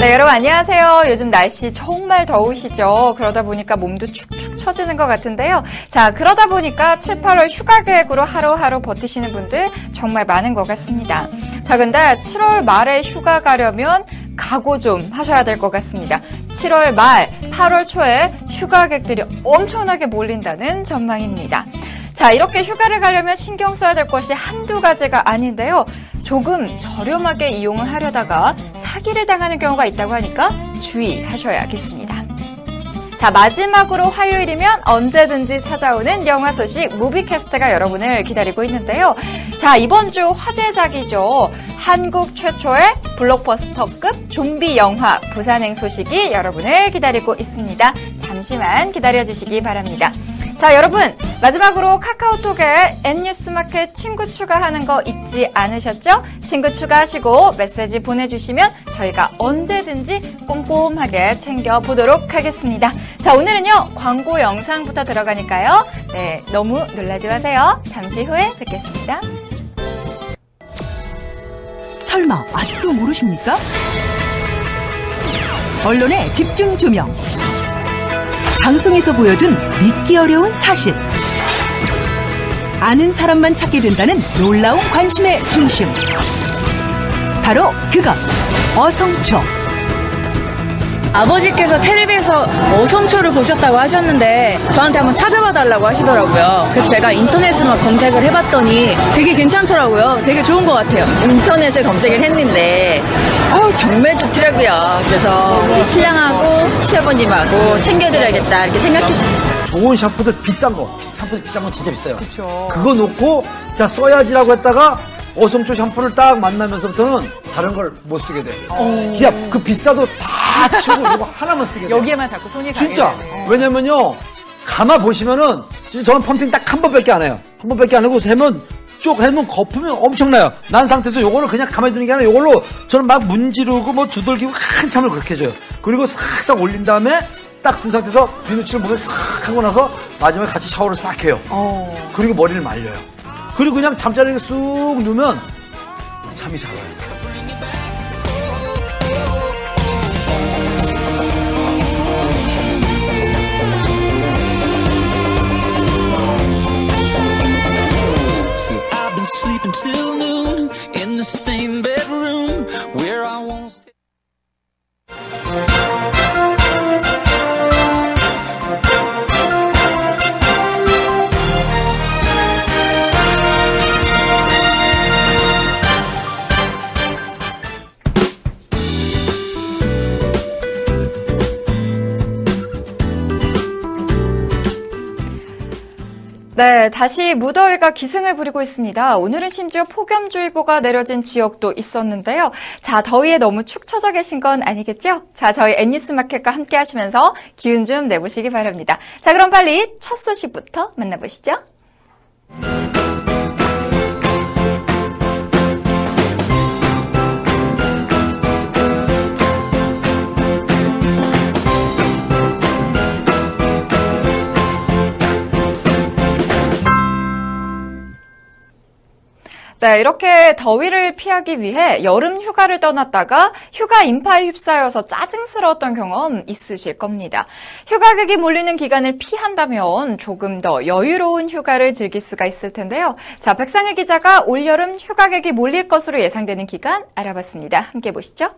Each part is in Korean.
네, 여러분 안녕하세요. 요즘 날씨 정말 더우시죠? 그러다 보니까 몸도 축축 처지는 것 같은데요. 자, 그러다 보니까 7, 8월 휴가 계획으로 하루하루 버티시는 분들 정말 많은 것 같습니다. 자, 근데 7월 말에 휴가 가려면 각오 좀 하셔야 될 것 같습니다. 7월 말, 8월 초에 휴가객들이 엄청나게 몰린다는 전망입니다. 자, 이렇게 휴가를 가려면 신경 써야 될 것이 한두 가지가 아닌데요. 조금 저렴하게 이용을 하려다가 사기를 당하는 경우가 있다고 하니까 주의하셔야겠습니다. 자, 마지막으로 화요일이면 언제든지 찾아오는 영화 소식 무비캐스트가 여러분을 기다리고 있는데요. 자, 이번 주 화제작이죠. 한국 최초의 블록버스터급 좀비 영화 부산행 소식이 여러분을 기다리고 있습니다. 잠시만 기다려 주시기 바랍니다. 자, 여러분, 마지막으로 카카오톡에 N뉴스마켓 친구 추가하는 거 잊지 않으셨죠? 친구 추가하시고 메시지 보내주시면 저희가 언제든지 꼼꼼하게 챙겨보도록 하겠습니다. 자, 오늘은요, 광고 영상부터 들어가니까요. 네, 너무 놀라지 마세요. 잠시 후에 뵙겠습니다. 설마 아직도 모르십니까? 언론의 집중 조명. 방송에서 보여준 믿기 어려운 사실. 아는 사람만 찾게 된다는 놀라운 관심의 중심. 바로 그것, 어성초. 아버지께서 텔레비에서 어성초를 보셨다고 하셨는데 저한테 한번 찾아봐 달라고 하시더라고요. 그래서 제가 인터넷으로 검색을 해봤더니 되게 괜찮더라고요. 되게 좋은 것 같아요. 인터넷에 검색을 했는데 어우, 정말 좋더라고요. 그래서 우리 신랑하고 시아버님하고 챙겨드려야겠다 이렇게 생각했습니다. 좋은 샴푸들 비싼 거, 샴푸들 비싼 건 진짜 비싸요. 그거 놓고 자 써야지라고 했다가 어성초 샴푸를 딱 만나면서부터는 다른 걸 못 쓰게 돼. 진짜 그 비싸도 다 치우고 이거 하나만 쓰게 돼. 여기에만 자꾸 손이 가게 진짜. 되네. 왜냐면요 가마 보시면은 진짜 저는 펌핑 딱 한 번밖에 안 해요. 한 번밖에 안 하고 세면 쭉 해면 거품이 엄청나요. 난 상태에서 요거를 그냥 가만히 두는 게 아니라 요걸로 저는 막 문지르고 뭐 두들기고 한참을 그렇게 해줘요. 그리고 싹싹 올린 다음에 딱 든 상태에서 비누칠을 몸에 싹 하고 나서 마지막에 같이 샤워를 싹 해요. 그리고 머리를 말려요. 그리고 그냥 잠자리에 쑥 누면 잠이 잘 와요. See, I've been sleeping till noon in the same bedroom where I won't 네, 다시 무더위가 기승을 부리고 있습니다. 오늘은 심지어 폭염주의보가 내려진 지역도 있었는데요. 자, 더위에 너무 축 처져 계신 건 아니겠죠? 자, 저희 N뉴스 마켓과 함께 하시면서 기운 좀 내보시기 바랍니다. 자, 그럼 빨리 첫 소식부터 만나보시죠. 네, 이렇게 더위를 피하기 위해 여름 휴가를 떠났다가 휴가 인파에 휩싸여서 짜증스러웠던 경험 있으실 겁니다. 휴가객이 몰리는 기간을 피한다면 조금 더 여유로운 휴가를 즐길 수가 있을 텐데요. 자, 백상일 기자가 올여름 휴가객이 몰릴 것으로 예상되는 기간 알아봤습니다. 함께 보시죠.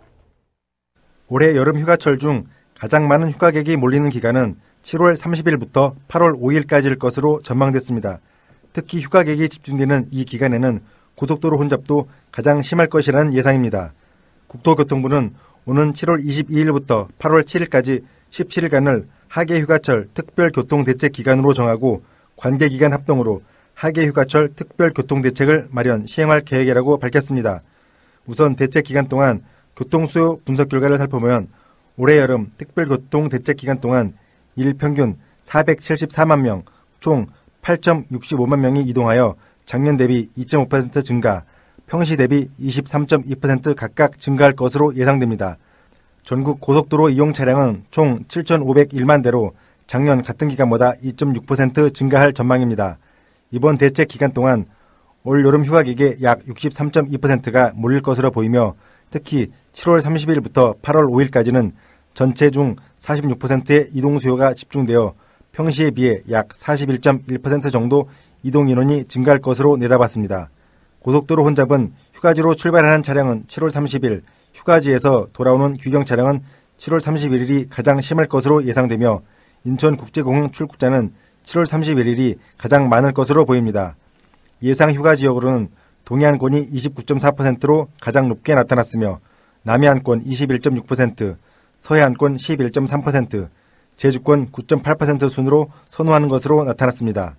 올해 여름 휴가철 중 가장 많은 휴가객이 몰리는 기간은 7월 30일부터 8월 5일까지일 것으로 전망됐습니다. 특히 휴가객이 집중되는 이 기간에는 고속도로 혼잡도 가장 심할 것이라는 예상입니다. 국토교통부는 오는 7월 22일부터 8월 7일까지 17일간을 하계 휴가철 특별 교통 대책 기간으로 정하고 관계 기간 합동으로 하계 휴가철 특별 교통 대책을 마련 시행할 계획이라고 밝혔습니다. 우선 대책 기간 동안 교통 수요 분석 결과를 살펴보면 올해 여름 특별 교통 대책 기간 동안 일 평균 474만 명, 총 8.65만 명이 이동하여 작년 대비 2.5% 증가, 평시 대비 23.2% 각각 증가할 것으로 예상됩니다. 전국 고속도로 이용 차량은 총 7,501만 대로 작년 같은 기간보다 2.6% 증가할 전망입니다. 이번 대책 기간 동안 올 여름 휴가객의 약 63.2%가 몰릴 것으로 보이며 특히 7월 30일부터 8월 5일까지는 전체 중 46%의 이동 수요가 집중되어 평시에 비해 약 41.1% 정도 이동 인원이 증가할 것으로 내다봤습니다. 고속도로 혼잡은 휴가지로 출발하는 차량은 7월 30일, 휴가지에서 돌아오는 귀경 차량은 7월 31일이 가장 심할 것으로 예상되며 인천국제공항 출국자는 7월 31일이 가장 많을 것으로 보입니다. 예상 휴가 지역으로는 동해안권이 29.4%로 가장 높게 나타났으며 남해안권 21.6%, 서해안권 11.3%, 제주권 9.8% 순으로 선호하는 것으로 나타났습니다.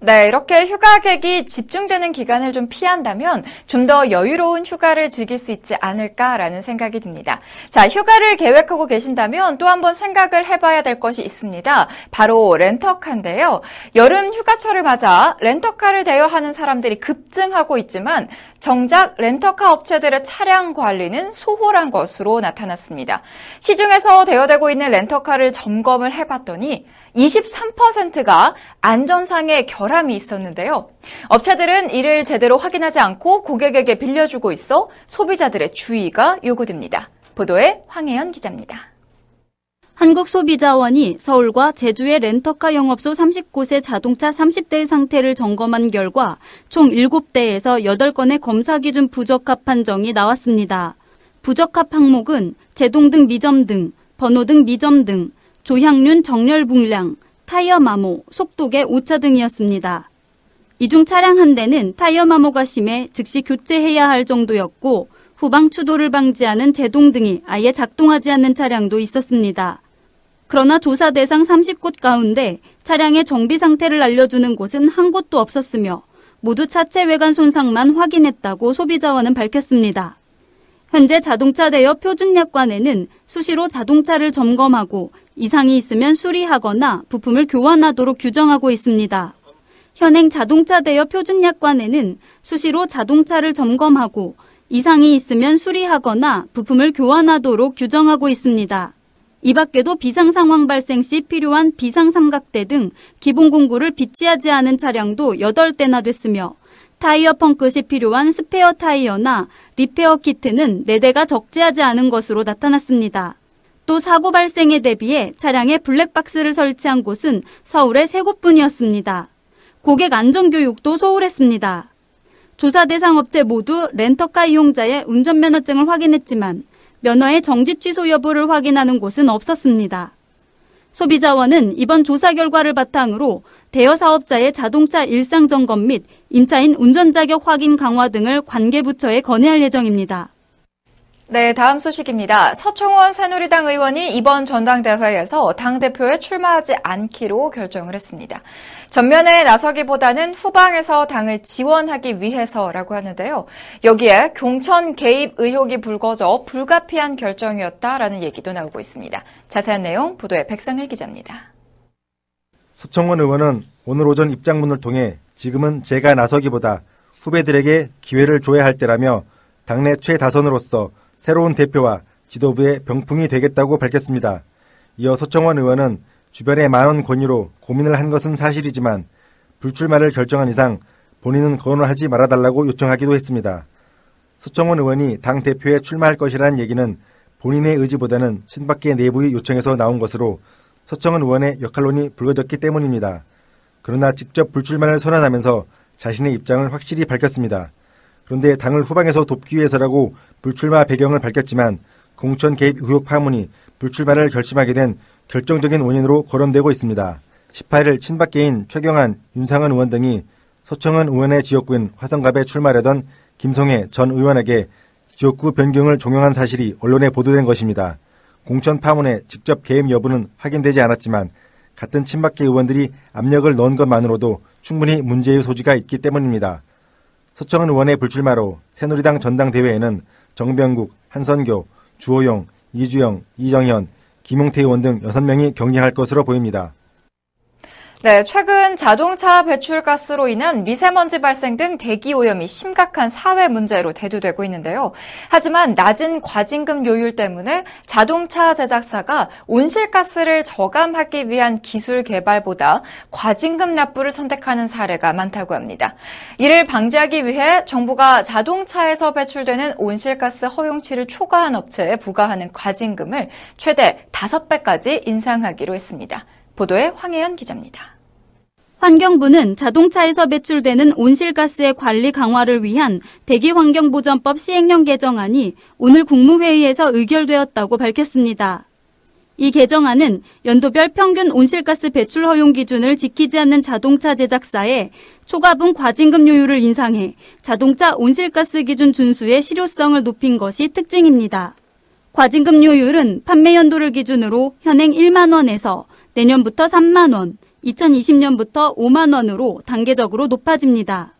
네, 이렇게 휴가객이 집중되는 기간을 좀 피한다면 좀 더 여유로운 휴가를 즐길 수 있지 않을까라는 생각이 듭니다. 자, 휴가를 계획하고 계신다면 또 한번 생각을 해봐야 될 것이 있습니다. 바로 렌터카인데요. 여름 휴가철을 맞아 렌터카를 대여하는 사람들이 급증하고 있지만 정작 렌터카 업체들의 차량 관리는 소홀한 것으로 나타났습니다. 시중에서 대여되고 있는 렌터카를 점검을 해봤더니 23%가 안전상의 결함이 있었는데요. 업체들은 이를 제대로 확인하지 않고 고객에게 빌려주고 있어 소비자들의 주의가 요구됩니다. 보도에 황혜연 기자입니다. 한국소비자원이 서울과 제주의 렌터카 영업소 30곳의 자동차 30대의 상태를 점검한 결과 총 7대에서 8건의 검사 기준 부적합 판정이 나왔습니다. 부적합 항목은 제동 등 미점 등, 번호 등 미점 등, 조향륜 정렬 붕량, 타이어 마모, 속도계 오차 등이었습니다. 이 중 차량 한 대는 타이어 마모가 심해 즉시 교체해야 할 정도였고 후방 추돌을 방지하는 제동 등이 아예 작동하지 않는 차량도 있었습니다. 그러나 조사 대상 30곳 가운데 차량의 정비 상태를 알려주는 곳은 한 곳도 없었으며 모두 차체 외관 손상만 확인했다고 소비자원은 밝혔습니다. 현재 자동차 대여 표준약관에는 수시로 자동차를 점검하고 이상이 있으면 수리하거나 부품을 교환하도록 규정하고 있습니다. 현행 자동차 대여 표준약관에는 수시로 자동차를 점검하고 이상이 있으면 수리하거나 부품을 교환하도록 규정하고 있습니다. 이 밖에도 비상 상황 발생 시 필요한 비상 삼각대 등 기본 공구를 비치하지 않은 차량도 8대나 됐으며 타이어 펑크 시 필요한 스페어 타이어나 리페어 키트는 4대가 적재하지 않은 것으로 나타났습니다. 또 사고 발생에 대비해 차량에 블랙박스를 설치한 곳은 서울에 3곳뿐이었습니다. 고객 안전교육도 소홀했습니다. 조사 대상 업체 모두 렌터카 이용자의 운전면허증을 확인했지만 면허의 정지 취소 여부를 확인하는 곳은 없었습니다. 소비자원은 이번 조사 결과를 바탕으로 대여 사업자의 자동차 일상 점검 및 임차인 운전 자격 확인 강화 등을 관계 부처에 건의할 예정입니다. 네, 다음 소식입니다. 서청원 새누리당 의원이 이번 전당대회에서 당대표에 출마하지 않기로 결정을 했습니다. 전면에 나서기보다는 후방에서 당을 지원하기 위해서라고 하는데요. 여기에 공천 개입 의혹이 불거져 불가피한 결정이었다라는 얘기도 나오고 있습니다. 자세한 내용 보도에 백상일 기자입니다. 서청원 의원은 오늘 오전 입장문을 통해 지금은 제가 나서기보다 후배들에게 기회를 줘야 할 때라며 당내 최다선으로서 새로운 대표와 지도부의 병풍이 되겠다고 밝혔습니다. 이어 서청원 의원은 주변의 많은 권유로 고민을 한 것은 사실이지만 불출마를 결정한 이상 본인은 거론하지 말아달라고 요청하기도 했습니다. 서청원 의원이 당 대표에 출마할 것이라는 얘기는 본인의 의지보다는 친박계 내부의 요청에서 나온 것으로 서청원 의원의 역할론이 불거졌기 때문입니다. 그러나 직접 불출마를 선언하면서 자신의 입장을 확실히 밝혔습니다. 그런데 당을 후방에서 돕기 위해서라고 불출마 배경을 밝혔지만 공천 개입 의혹 파문이 불출마를 결심하게 된 결정적인 원인으로 거론되고 있습니다. 18일 친박계인 최경환, 윤상은 의원 등이 서청은 의원의 지역구인 화성갑에 출마하던 김성애 전 의원에게 지역구 변경을 종용한 사실이 언론에 보도된 것입니다. 공천 파문에 직접 개입 여부는 확인되지 않았지만 같은 친박계 의원들이 압력을 넣은 것만으로도 충분히 문제의 소지가 있기 때문입니다. 서청은 의원의 불출마로 새누리당 전당대회에는 정병국, 한선교, 주호영, 이주영, 이정현, 김용태 의원 등 6명이 경쟁할 것으로 보입니다. 네, 최근 자동차 배출가스로 인한 미세먼지 발생 등 대기 오염이 심각한 사회 문제로 대두되고 있는데요. 하지만 낮은 과징금 요율 때문에 자동차 제작사가 온실가스를 저감하기 위한 기술 개발보다 과징금 납부를 선택하는 사례가 많다고 합니다. 이를 방지하기 위해 정부가 자동차에서 배출되는 온실가스 허용치를 초과한 업체에 부과하는 과징금을 최대 5배까지 인상하기로 했습니다. 보도에 황혜연 기자입니다. 환경부는 자동차에서 배출되는 온실가스의 관리 강화를 위한 대기환경보전법 시행령 개정안이 오늘 국무회의에서 의결되었다고 밝혔습니다. 이 개정안은 연도별 평균 온실가스 배출 허용 기준을 지키지 않는 자동차 제작사에 초과분 과징금 요율을 인상해 자동차 온실가스 기준 준수의 실효성을 높인 것이 특징입니다. 과징금 요율은 판매 연도를 기준으로 현행 1만 원에서 내년부터 3만 원, 2020년부터 5만 원으로 단계적으로 높아집니다.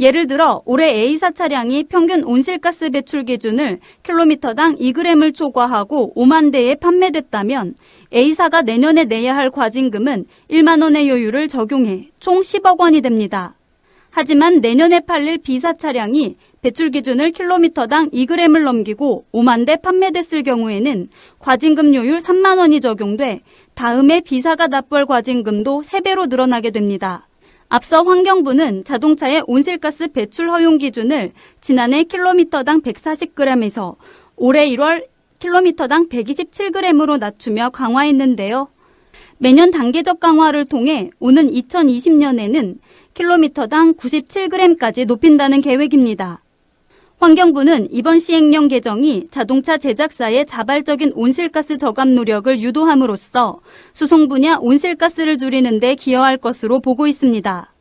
예를 들어 올해 A사 차량이 평균 온실가스 배출 기준을 킬로미터당 2g을 초과하고 5만 대에 판매됐다면 A사가 내년에 내야 할 과징금은 1만 원의 요율을 적용해 총 10억 원이 됩니다. 하지만 내년에 팔릴 B사 차량이 배출 기준을 킬로미터당 2g을 넘기고 5만 대 판매됐을 경우에는 과징금 요율 3만 원이 적용돼 다음에 B사가 납부할 과징금도 3배로 늘어나게 됩니다. 앞서 환경부는 자동차의 온실가스 배출 허용 기준을 지난해 킬로미터당 140g에서 올해 1월 킬로미터당 127g으로 낮추며 강화했는데요. 매년 단계적 강화를 통해 오는 2020년에는 킬로미터당 97g까지 높인다는 계획입니다. 환경부는 이번 시행령 개정이 자동차 제작사의 자발적인 온실가스 저감 노력을 유도함으로써 수송 분야 온실가스를 줄이는 데 기여할 것으로 보고 있습니다.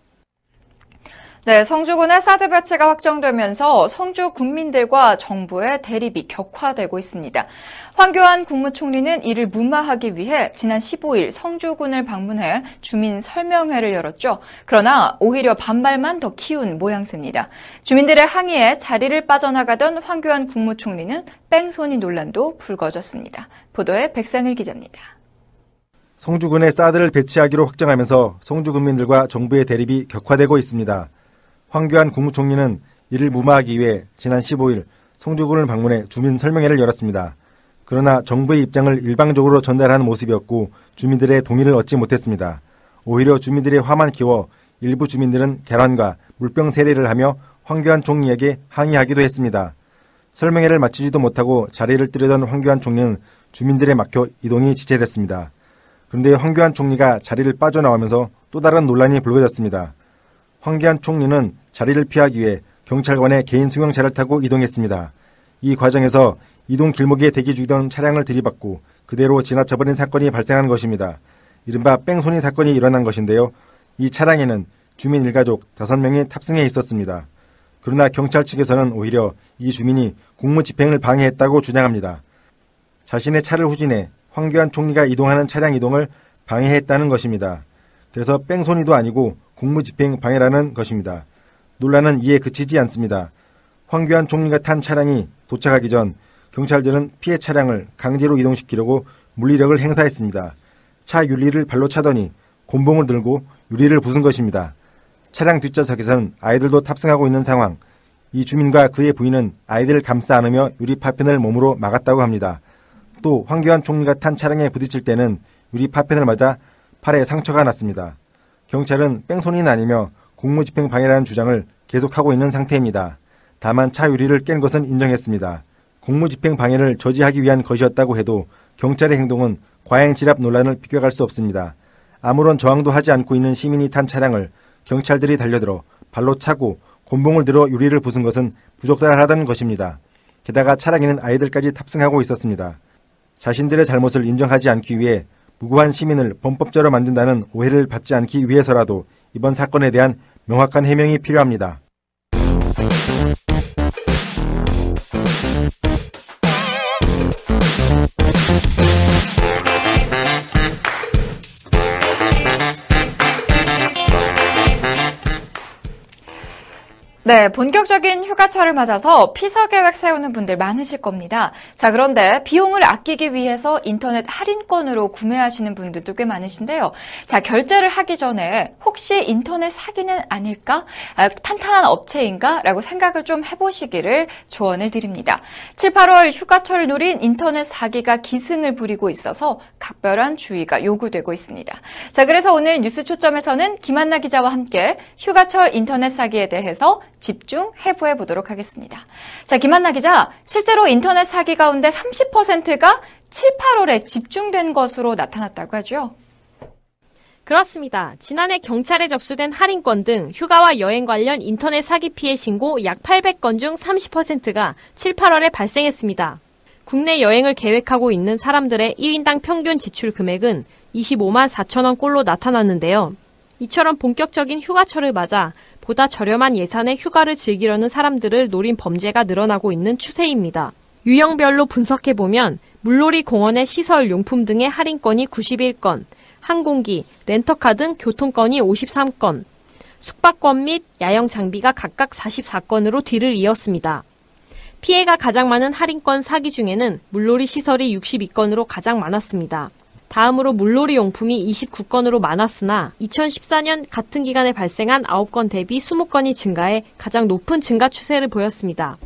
네, 성주군의 사드 배치가 확정되면서 성주 국민들과 정부의 대립이 격화되고 있습니다. 황교안 국무총리는 이를 무마하기 위해 지난 15일 성주군을 방문해 주민 설명회를 열었죠. 그러나 오히려 반발만 더 키운 모양새입니다. 주민들의 항의에 자리를 빠져나가던 황교안 국무총리는 뺑소니 논란도 불거졌습니다. 보도에 백상일 기자입니다. 성주군에 사드를 배치하기로 확정하면서 성주 군민들과 정부의 대립이 격화되고 있습니다. 황교안 국무총리는 이를 무마하기 위해 지난 15일 성주군을 방문해 주민 설명회를 열었습니다. 그러나 정부의 입장을 일방적으로 전달하는 모습이었고 주민들의 동의를 얻지 못했습니다. 오히려 주민들의 화만 키워 일부 주민들은 계란과 물병 세례를 하며 황교안 총리에게 항의하기도 했습니다. 설명회를 마치지도 못하고 자리를 뜨려던 황교안 총리는 주민들에 막혀 이동이 지체됐습니다. 그런데 황교안 총리가 자리를 빠져나오면서 또 다른 논란이 불거졌습니다. 황교안 총리는 자리를 피하기 위해 경찰관의 개인 승용차를 타고 이동했습니다. 이 과정에서 이동 길목에 대기 중이던 차량을 들이받고 그대로 지나쳐버린 사건이 발생한 것입니다. 이른바 뺑소니 사건이 일어난 것인데요. 이 차량에는 주민 일가족 5명이 탑승해 있었습니다. 그러나 경찰 측에서는 오히려 이 주민이 공무 집행을 방해했다고 주장합니다. 자신의 차를 후진해 황교안 총리가 이동하는 차량 이동을 방해했다는 것입니다. 그래서 뺑소니도 아니고 공무집행 방해라는 것입니다. 논란은 이에 그치지 않습니다. 황교안 총리가 탄 차량이 도착하기 전 경찰들은 피해 차량을 강제로 이동시키려고 물리력을 행사했습니다. 차 윤리를 발로 차더니 곤봉을 들고 유리를 부순 것입니다. 차량 뒷좌석에서는 아이들도 탑승하고 있는 상황. 이 주민과 그의 부인은 아이들을 감싸 안으며 유리 파편을 몸으로 막았다고 합니다. 또 황교안 총리가 탄 차량에 부딪힐 때는 유리 파편을 맞아 팔에 상처가 났습니다. 경찰은 뺑소니는 아니며 공무집행 방해라는 주장을 계속하고 있는 상태입니다. 다만 차 유리를 깬 것은 인정했습니다. 공무집행 방해를 저지하기 위한 것이었다고 해도 경찰의 행동은 과잉 진압 논란을 비껴갈 수 없습니다. 아무런 저항도 하지 않고 있는 시민이 탄 차량을 경찰들이 달려들어 발로 차고 곤봉을 들어 유리를 부순 것은 부적절하다는 것입니다. 게다가 차량에는 아이들까지 탑승하고 있었습니다. 자신들의 잘못을 인정하지 않기 위해 무고한 시민을 범법자로 만든다는 오해를 받지 않기 위해서라도 이번 사건에 대한 명확한 해명이 필요합니다. 네, 본격적인 휴가철을 맞아서 피서 계획 세우는 분들 많으실 겁니다. 자, 그런데 비용을 아끼기 위해서 인터넷 할인권으로 구매하시는 분들도 꽤 많으신데요. 자, 결제를 하기 전에 혹시 인터넷 사기는 아닐까? 아, 탄탄한 업체인가? 라고 생각을 좀 해보시기를 조언을 드립니다. 7, 8월 휴가철을 노린 인터넷 사기가 기승을 부리고 있어서 각별한 주의가 요구되고 있습니다. 자, 그래서 오늘 뉴스 초점에서는 김한나 기자와 함께 휴가철 인터넷 사기에 대해서 집중 해부해 보도록 하겠습니다. 자, 김한나 기자, 실제로 인터넷 사기 가운데 30%가 7, 8월에 집중된 것으로 나타났다고 하죠? 그렇습니다. 지난해 경찰에 접수된 할인권 등 휴가와 여행 관련 인터넷 사기 피해 신고 약 800건 중 30%가 7, 8월에 발생했습니다. 국내 여행을 계획하고 있는 사람들의 1인당 평균 지출 금액은 25만 4천 원꼴로 나타났는데요. 이처럼 본격적인 휴가철을 맞아 보다 저렴한 예산의 휴가를 즐기려는 사람들을 노린 범죄가 늘어나고 있는 추세입니다. 유형별로 분석해보면 물놀이 공원의 시설 용품 등의 할인건이 91건, 항공기, 렌터카 등 교통건이 53건, 숙박권 및 야영 장비가 각각 44건으로 뒤를 이었습니다. 피해가 가장 많은 할인권 사기 중에는 물놀이 시설이 62건으로 가장 많았습니다. 다음으로 물놀이 용품이 29건으로 많았으나 2014년 같은 기간에 발생한 9건 대비 20건이 증가해 가장 높은 증가 추세를 보였습니다.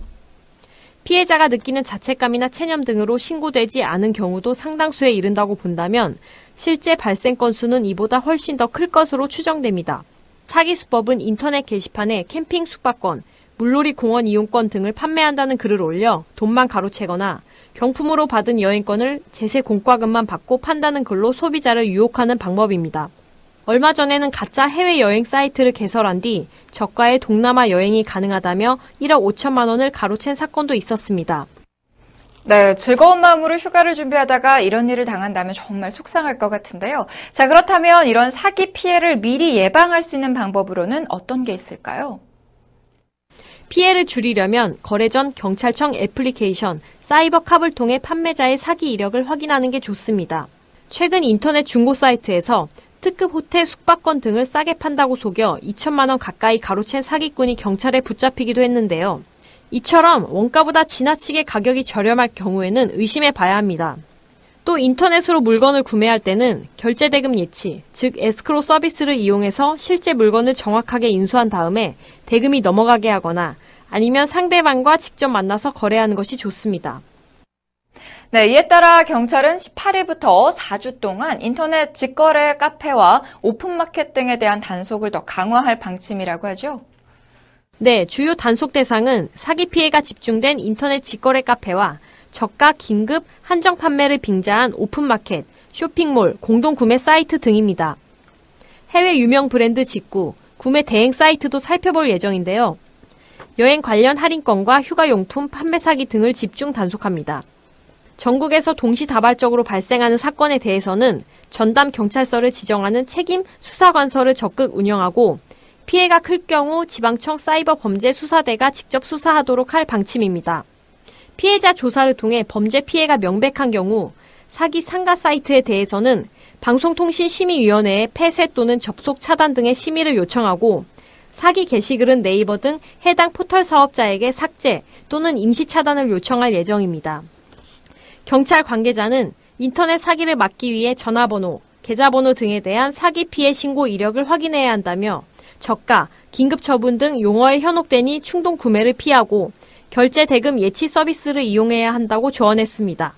피해자가 느끼는 자책감이나 체념 등으로 신고되지 않은 경우도 상당수에 이른다고 본다면 실제 발생 건수는 이보다 훨씬 더 클 것으로 추정됩니다. 사기 수법은 인터넷 게시판에 캠핑 숙박권, 물놀이 공원 이용권 등을 판매한다는 글을 올려 돈만 가로채거나 경품으로 받은 여행권을 제세 공과금만 받고 판다는 글로 소비자를 유혹하는 방법입니다. 얼마 전에는 가짜 해외 여행 사이트를 개설한 뒤 저가의 동남아 여행이 가능하다며 1억 5천만 원을 가로챈 사건도 있었습니다. 네, 즐거운 마음으로 휴가를 준비하다가 이런 일을 당한다면 정말 속상할 것 같은데요. 자, 그렇다면 이런 사기 피해를 미리 예방할 수 있는 방법으로는 어떤 게 있을까요? 피해를 줄이려면 거래 전 경찰청 애플리케이션 사이버 캅을 통해 판매자의 사기 이력을 확인하는 게 좋습니다. 최근 인터넷 중고 사이트에서 특급 호텔 숙박권 등을 싸게 판다고 속여 2천만 원 가까이 가로챈 사기꾼이 경찰에 붙잡히기도 했는데요. 이처럼 원가보다 지나치게 가격이 저렴할 경우에는 의심해 봐야 합니다. 또 인터넷으로 물건을 구매할 때는 결제 대금 예치, 즉 에스크로 서비스를 이용해서 실제 물건을 정확하게 인수한 다음에 대금이 넘어가게 하거나 아니면 상대방과 직접 만나서 거래하는 것이 좋습니다. 네, 이에 따라 경찰은 18일부터 4주 동안 인터넷 직거래 카페와 오픈마켓 등에 대한 단속을 더 강화할 방침이라고 하죠. 네, 주요 단속 대상은 사기 피해가 집중된 인터넷 직거래 카페와 저가 긴급 한정 판매를 빙자한 오픈마켓, 쇼핑몰, 공동구매 사이트 등입니다. 해외 유명 브랜드 직구, 구매 대행 사이트도 살펴볼 예정인데요. 여행 관련 할인권과 휴가용품 판매 사기 등을 집중 단속합니다. 전국에서 동시다발적으로 발생하는 사건에 대해서는 전담 경찰서를 지정하는 책임 수사관서를 적극 운영하고 피해가 클 경우 지방청 사이버 범죄 수사대가 직접 수사하도록 할 방침입니다. 피해자 조사를 통해 범죄 피해가 명백한 경우 사기 상가 사이트에 대해서는 방송통신심의위원회에 폐쇄 또는 접속 차단 등의 심의를 요청하고 사기 게시글은 네이버 등 해당 포털 사업자에게 삭제 또는 임시 차단을 요청할 예정입니다. 경찰 관계자는 인터넷 사기를 막기 위해 전화번호, 계좌번호 등에 대한 사기 피해 신고 이력을 확인해야 한다며 저가, 긴급 처분 등 용어에 현혹되니 충동 구매를 피하고 결제 대금 예치 서비스를 이용해야 한다고 조언했습니다.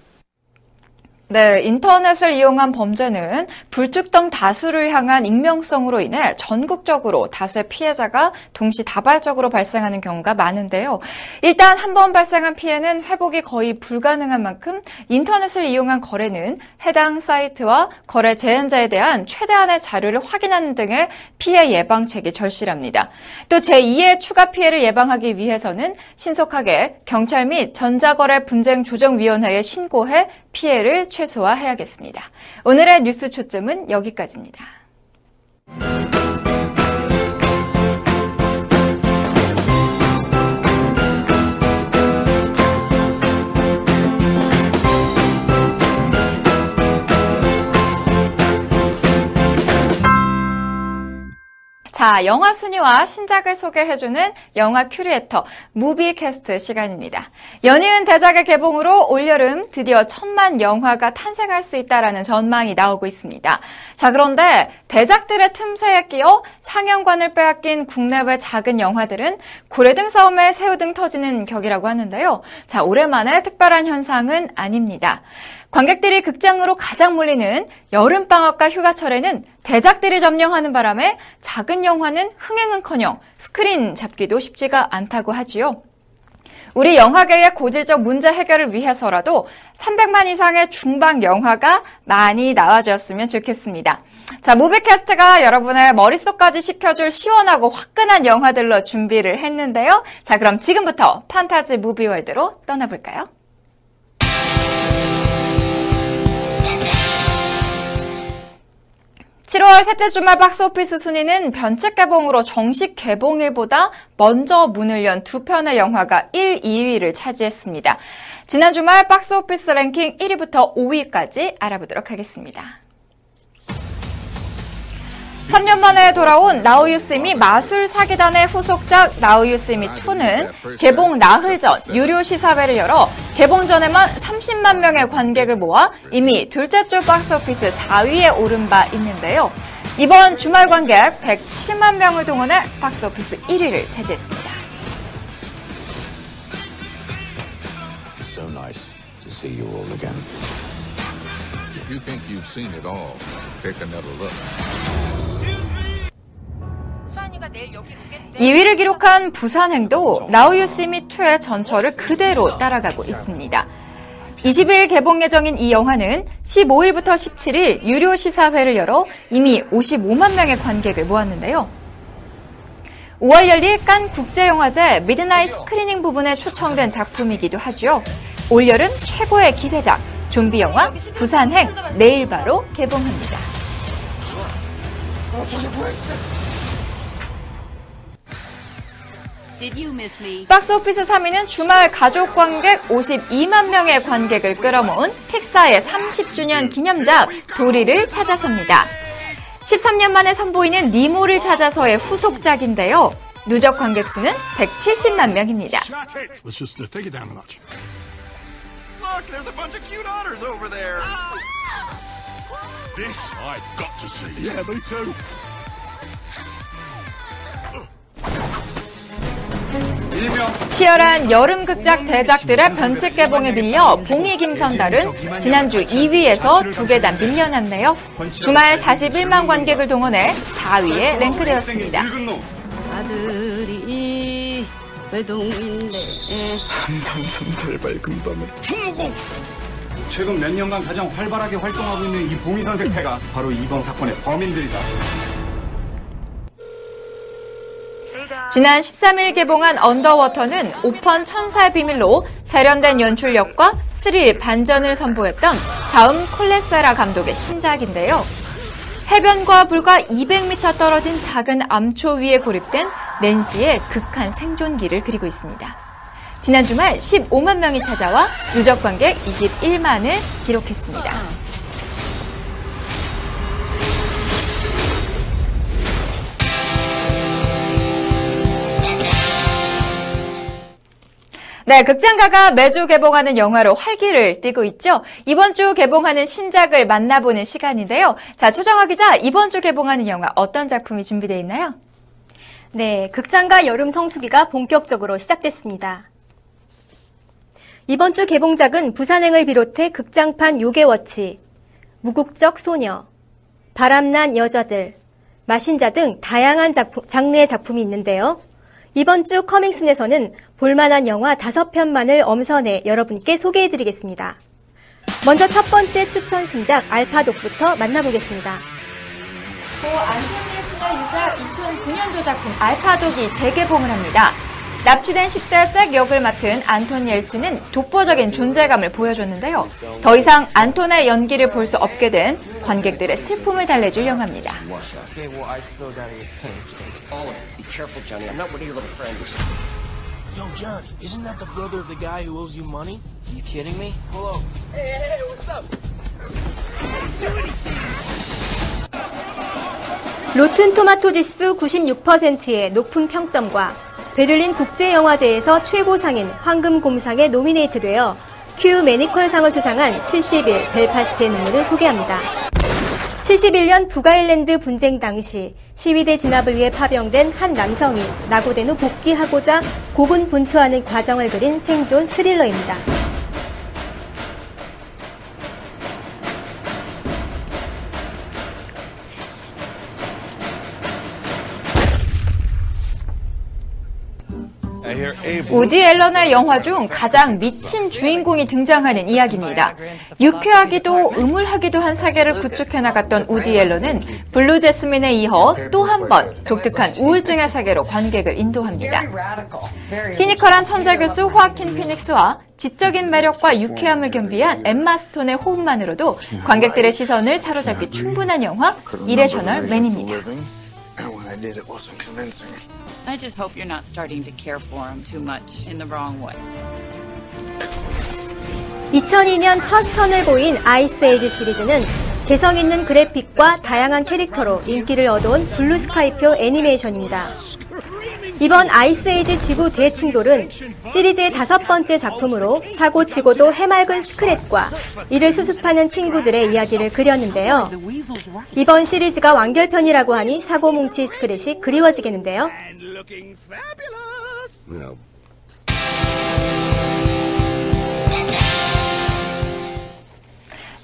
네, 인터넷을 이용한 범죄는 불특정 다수를 향한 익명성으로 인해 전국적으로 다수의 피해자가 동시다발적으로 발생하는 경우가 많은데요. 일단 한 번 발생한 피해는 회복이 거의 불가능한 만큼 인터넷을 이용한 거래는 해당 사이트와 거래 제한자에 대한 최대한의 자료를 확인하는 등의 피해 예방책이 절실합니다. 또 제2의 추가 피해를 예방하기 위해서는 신속하게 경찰 및 전자거래 분쟁 조정위원회에 신고해 피해를 최소화해야겠습니다. 오늘의 뉴스 초점은 여기까지입니다. 자, 영화 순위와 신작을 소개해주는 영화 큐레이터 무비캐스트 시간입니다. 연이은 대작의 개봉으로 올여름 드디어 천만 영화가 탄생할 수 있다라는 전망이 나오고 있습니다. 자, 그런데 대작들의 틈새에 끼어 상영관을 빼앗긴 국내외 작은 영화들은 고래 등 싸움에 새우 등 터지는 격이라고 하는데요. 자, 올해만의 특별한 현상은 아닙니다. 관객들이 극장으로 가장 몰리는 여름방학과 휴가철에는 대작들이 점령하는 바람에 작은 영화는 흥행은커녕 스크린 잡기도 쉽지가 않다고 하지요. 우리 영화계의 고질적 문제 해결을 위해서라도 300만 이상의 중방 영화가 많이 나와주었으면 좋겠습니다. 자, 무비캐스트가 여러분의 머릿속까지 식혀줄 시원하고 화끈한 영화들로 준비를 했는데요. 자, 그럼 지금부터 판타지 무비월드로 떠나볼까요? 7월 셋째 주말 박스오피스 순위는 변칙 개봉으로 정식 개봉일보다 먼저 문을 연 두 편의 영화가 1, 2위를 차지했습니다. 지난 주말 박스오피스 랭킹 1위부터 5위까지 알아보도록 하겠습니다. 3년 만에 돌아온 나우 유스미 마술 사기단의 후속작 나우 유스미 2는 개봉 나흘 전 유료 시사회를 열어 개봉 전에만 30만 명의 관객을 모아 이미 둘째 주 박스오피스 4위에 오른 바 있는데요. 이번 주말 관객 107만 명을 동원해 박스오피스 1위를 차지했습니다. So nice to see you all again. If you think you've seen it all, take another look. 2위를 기록한 부산행도 나우 유 씨 미 2의 전철을 그대로 따라가고 있습니다. 20일 개봉 예정인 이 영화는 15일부터 17일 유료 시사회를 열어 이미 55만 명의 관객을 모았는데요. 5월 열린 깐 국제영화제 미드나잇 스크리닝 부문에 초청된 작품이기도 하죠. 올여름 최고의 기대작 좀비 영화 부산행 내일 바로 개봉합니다. 박스오피스 3위는 주말 가족 관객 52만 명의 관객을 끌어모은 픽사의 30주년 기념작 도리를 찾아섭니다. 13년 만에 선보이는 니모를 찾아서의 후속작인데요. 누적 관객 수는 170만 명입니다. 치열한 여름 극작 대작들의 변칙 개봉에 밀려 봉이 김선달은 지난주 2위에서 두 계단 밀려났네요. 주말 41만 관객을 동원해 4위에 랭크되었습니다. 아들이 외동인데 한산섬들 밝은 밤에 충무공! 최근 몇 년간 가장 활발하게 활동하고 있는 이 봉희 선생패가 바로 이번 사건의 범인들이다. 지난 13일 개봉한 언더워터는 오펀 천사의 비밀로 세련된 연출력과 스릴 반전을 선보였던 자음 콜레세라 감독의 신작인데요. 해변과 불과 200m 떨어진 작은 암초 위에 고립된 낸시의 극한 생존기를 그리고 있습니다. 지난 주말 15만 명이 찾아와 누적 관객 21만을 기록했습니다. 네, 극장가가 매주 개봉하는 영화로 활기를 띠고 있죠. 이번 주 개봉하는 신작을 만나보는 시간인데요. 자, 초정화 기자, 이번 주 개봉하는 영화 어떤 작품이 준비되어 있나요? 네, 극장가 여름 성수기가 본격적으로 시작됐습니다. 이번 주 개봉작은 부산행을 비롯해 극장판 요괴워치, 무국적 소녀, 바람난 여자들, 마신자 등 다양한 작품, 장르의 작품이 있는데요. 이번 주 커밍순에서는 볼만한 영화 다섯 편만을 엄선해 여러분께 소개해드리겠습니다. 먼저 첫 번째 추천 신작 알파독부터 만나보겠습니다. 고 안토니에트나 유작 2009년도 작품 알파독이 재개봉을 합니다. 납치된 10대 잭 역을 맡은 안톤 옐츠는 독보적인 존재감을 보여줬는데요. 더 이상 안톤의 연기를 볼 수 없게 된 관객들의 슬픔을 달래줄 영화입니다. Yo, Johnny, isn't that the brother of the guy who owes you money? you kidding me? Hello. Hey, hey, what's up? 로튼 토마토 지수 96%의 높은 평점과 베를린 국제영화제에서 최고상인 황금곰상에 노미네이트되어 큐 매니컬상을 수상한 71 벨파스트의 눈물을 소개합니다. 71년 북아일랜드 분쟁 당시 시위대 진압을 위해 파병된 한 남성이 낙오된 후 복귀하고자 고군분투하는 과정을 그린 생존 스릴러입니다. 우디 앨런의 영화 중 가장 미친 주인공이 등장하는 이야기입니다. 유쾌하기도 음울하기도 한 세계를 구축해 나갔던 우디 앨런은 블루 재스민에 이어 또 한 번 독특한 우울증의 세계로 관객을 인도합니다. 시니컬한 천재 교수 호아킨 피닉스와 지적인 매력과 유쾌함을 겸비한 엠마 스톤의 호흡만으로도 관객들의 시선을 사로잡기 충분한 영화 이레셔널 맨입니다. I just hope you're not starting to care for him too much in the wrong way. 2002년 첫 선을 보인 아이스 에이지 시리즈는 개성 있는 그래픽과 다양한 캐릭터로 인기를 얻어온 블루스카이표 애니메이션입니다. 이번 아이스 에이지 지구 대충돌은 시리즈의 다섯 번째 작품으로 사고치고도 해맑은 스크랫과 이를 수습하는 친구들의 이야기를 그렸는데요. 이번 시리즈가 완결편이라고 하니 사고뭉치 스크랫이 그리워지겠는데요.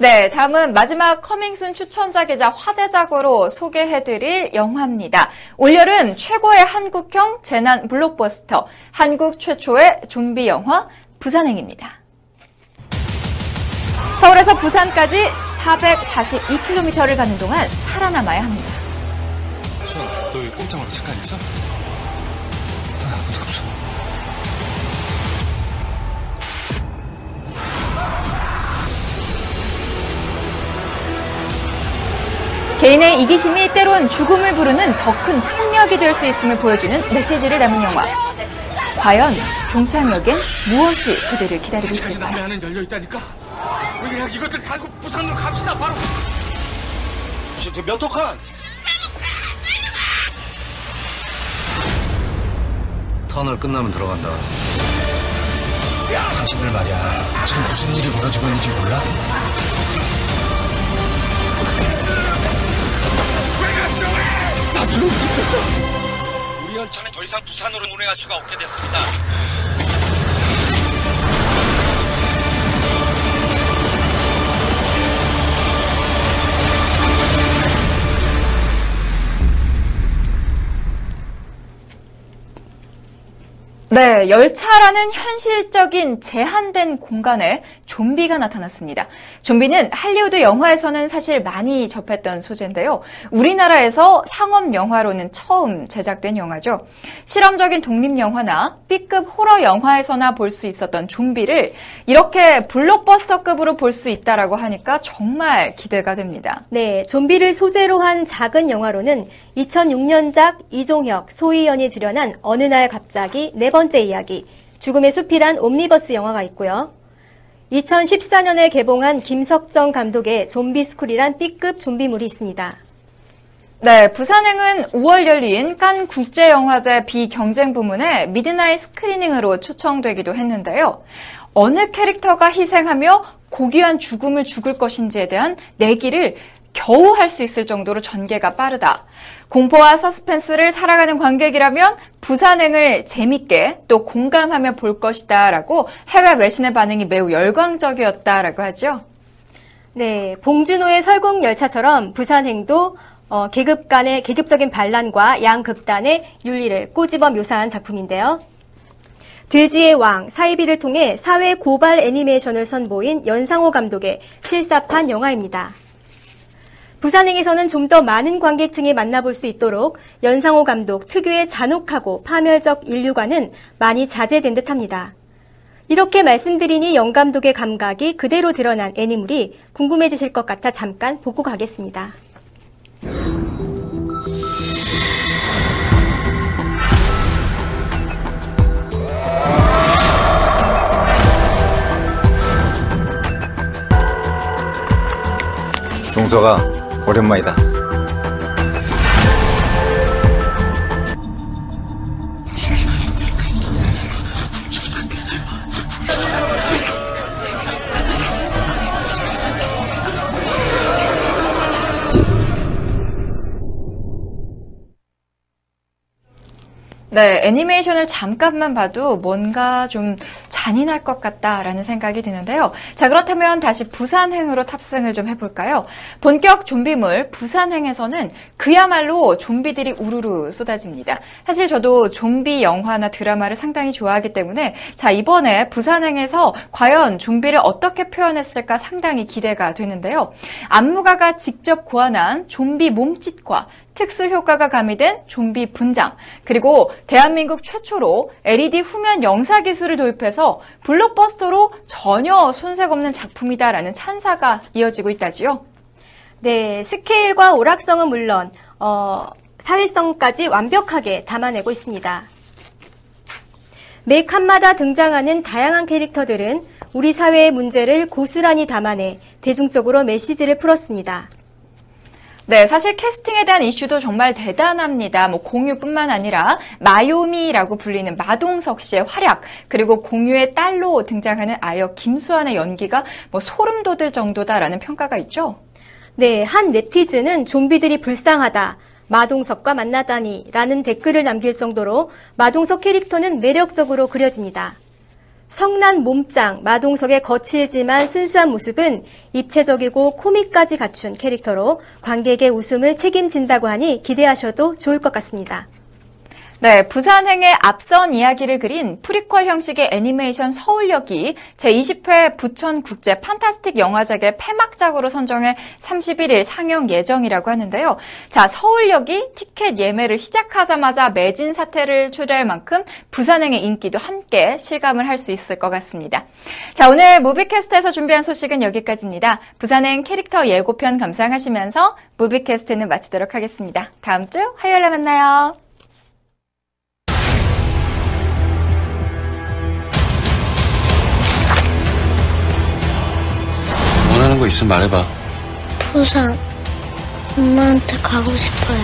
네, 다음은 마지막 커밍순 추천작이자 화제작으로 소개해드릴 영화입니다. 올여름 최고의 한국형 재난 블록버스터, 한국 최초의 좀비 영화 부산행입니다. 서울에서 부산까지 442km를 가는 동안 살아남아야 합니다. 너 여기 꼼짝마로 잠깐 있어? 아무도 없 개인의 이기심이 때론 죽음을 부르는 더 큰 폭력이 될 수 있음을 보여주는 메시지를 담은 영화. 과연 종착역엔 무엇이 그들을 기다리고 있을까요? 남의 안은 열려 있다니까. 우리 그냥 이것들 달고 부산으로 갑시다 바로. 저몇 호칸? 터널 끝나면 들어간다. 당신들 말이야. 지금 무슨 일이 벌어지고 있는지 몰라? 다 들어오고 있었어. 우리 열차는 더 이상 부산으로 운행할 수가 없게 됐습니다. 네, 열차라는 현실적인 제한된 공간에 좀비가 나타났습니다. 좀비는 할리우드 영화에서는 사실 많이 접했던 소재인데요. 우리나라에서 상업 영화로는 처음 제작된 영화죠. 실험적인 독립 영화나 B급 호러 영화에서나 볼 수 있었던 좀비를 이렇게 블록버스터급으로 볼 수 있다라고 하니까 정말 기대가 됩니다. 네, 좀비를 소재로 한 작은 영화로는 2006년작 이종혁, 소희연이 주연한 어느 날 갑자기 네 번째 이야기, 죽음의 숲이란 옴니버스 영화가 있고요. 2014년에 개봉한 김석정 감독의 좀비 스쿨이란 B급 좀비물이 있습니다. 네, 부산행은 5월 열린 칸 국제영화제 비경쟁 부문에 midnight screening으로 초청되기도 했는데요. 어느 캐릭터가 희생하며 고귀한 죽음을 죽을 것인지에 대한 내기를 겨우 할 수 있을 정도로 전개가 빠르다. 공포와 서스펜스를 사랑하는 관객이라면 부산행을 재밌게 또 공감하며 볼 것이다 라고 해외 외신의 반응이 매우 열광적이었다 라고 하죠. 네, 봉준호의 설국열차처럼 부산행도 어, 계급 간의 계급적인 반란과 양극단의 윤리를 꼬집어 묘사한 작품인데요. 돼지의 왕, 사이비를 통해 사회 고발 애니메이션을 선보인 연상호 감독의 실사판 영화입니다. 부산행에서는 좀 더 많은 관객층이 만나볼 수 있도록 연상호 감독 특유의 잔혹하고 파멸적 인류관은 많이 자제된 듯합니다. 이렇게 말씀드리니 영 감독의 감각이 그대로 드러난 애니물이 궁금해지실 것 같아 잠깐 보고 가겠습니다. 종서가 오랜만이다. 네, 애니메이션을 잠깐만 봐도 뭔가 좀 잔인할 것 같다라는 생각이 드는데요. 자, 그렇다면 다시 부산행으로 탑승을 좀 해볼까요? 본격 좀비물 부산행에서는 그야말로 좀비들이 우르르 쏟아집니다. 사실 저도 좀비 영화나 드라마를 상당히 좋아하기 때문에 자, 이번에 부산행에서 과연 좀비를 어떻게 표현했을까 상당히 기대가 되는데요. 안무가가 직접 고안한 좀비 몸짓과 특수 효과가 가미된 좀비 분장, 그리고 대한민국 최초로 LED 후면 영사 기술을 도입해서 블록버스터로 전혀 손색 없는 작품이다라는 찬사가 이어지고 있다지요. 네, 스케일과 오락성은 물론 어, 사회성까지 완벽하게 담아내고 있습니다. 매 칸마다 등장하는 다양한 캐릭터들은 우리 사회의 문제를 고스란히 담아내 대중적으로 메시지를 풀었습니다. 네, 사실 캐스팅에 대한 이슈도 정말 대단합니다. 뭐 공유뿐만 아니라 마요미라고 불리는 마동석 씨의 활약, 그리고 공유의 딸로 등장하는 아역 김수환의 연기가 뭐 소름 돋을 정도다라는 평가가 있죠. 네, 한 네티즌은 좀비들이 불쌍하다. 마동석과 만나다니 라는 댓글을 남길 정도로 마동석 캐릭터는 매력적으로 그려집니다. 성난 몸짱 마동석의 거칠지만 순수한 모습은 입체적이고 코믹까지 갖춘 캐릭터로 관객의 웃음을 책임진다고 하니 기대하셔도 좋을 것 같습니다. 네, 부산행의 앞선 이야기를 그린 프리퀄 형식의 애니메이션 서울역이 제20회 부천국제 판타스틱 영화제의 폐막작으로 선정해 31일 상영 예정이라고 하는데요. 자, 서울역이 티켓 예매를 시작하자마자 매진 사태를 초래할 만큼 부산행의 인기도 함께 실감을 할 수 있을 것 같습니다. 자, 오늘 무비캐스트에서 준비한 소식은 여기까지입니다. 부산행 캐릭터 예고편 감상하시면서 무비캐스트는 마치도록 하겠습니다. 다음 주 화요일에 만나요. 원하는 거 있으면 말해봐. 부산. 엄마한테 가고 싶어요.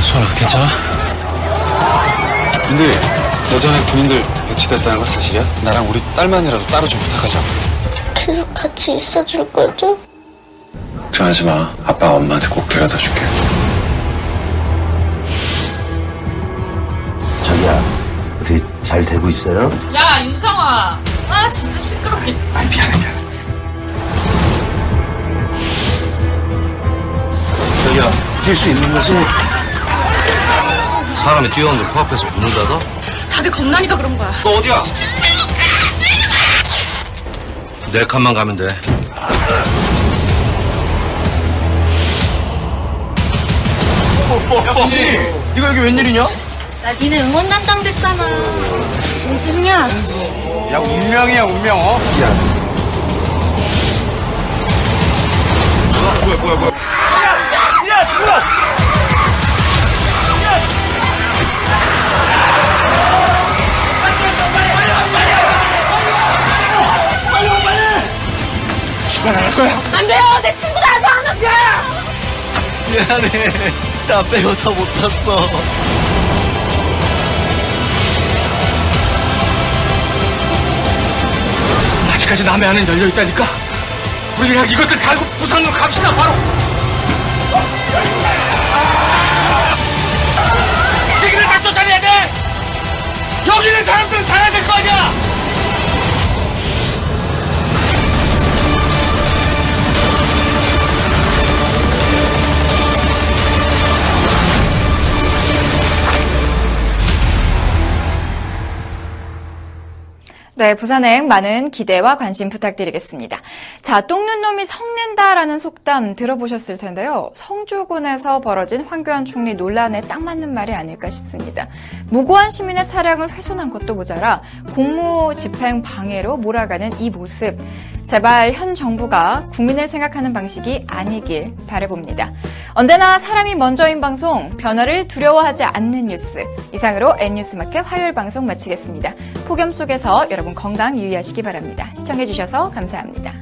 수아가 괜찮아? 근데 예전에 군인들 배치됐다는 거 사실이야? 나랑 우리 딸만이라도 따로 좀 부탁하자. 계속 같이 있어줄 거죠? 걱정하지 마. 아빠가 엄마한테 꼭 데려다 줄게. 잘 되고 있어요? 야 윤성아 아 진짜 시끄럽게 아, 미안해, 미안해. 자기야, 뛸 수 있는 거지? 사람이 뛰어오는데 코앞에서 문을 닫아? 다들 겁나니까 그런 거야 너 어디야? 내 칸만 가면 돼. 야, 이거 여기 웬일이냐? 나 니네 응원단장 됐잖아. 어딨냐? 야 운명이야 운명 어? 뭐야 뭐야 뭐야 야 뭐야? 출발할 거야? 안 돼요! 내 친구들 아직 안 왔어요 미안해. 나 빼고 다 못 탔어 아직까지 남의 안은 열려있다니까? 우리 그냥 이것들 달고 부산으로 갑시다 바로! 지금을 다 쫓아내야 돼! 여기 있는 사람들은 살아야 될 거 아니야 네, 부산행 많은 기대와 관심 부탁드리겠습니다. 자, 똥눈 놈이 성낸다라는 속담 들어보셨을 텐데요. 성주군에서 벌어진 황교안 총리 논란에 딱 맞는 말이 아닐까 싶습니다. 무고한 시민의 차량을 훼손한 것도 모자라 공무 집행 방해로 몰아가는 이 모습. 제발 현 정부가 국민을 생각하는 방식이 아니길 바라봅니다. 언제나 사람이 먼저인 방송, 변화를 두려워하지 않는 뉴스. 이상으로 N뉴스마켓 화요일 방송 마치겠습니다. 폭염 속에서 여러분 건강 유의하시기 바랍니다. 시청해주셔서 감사합니다.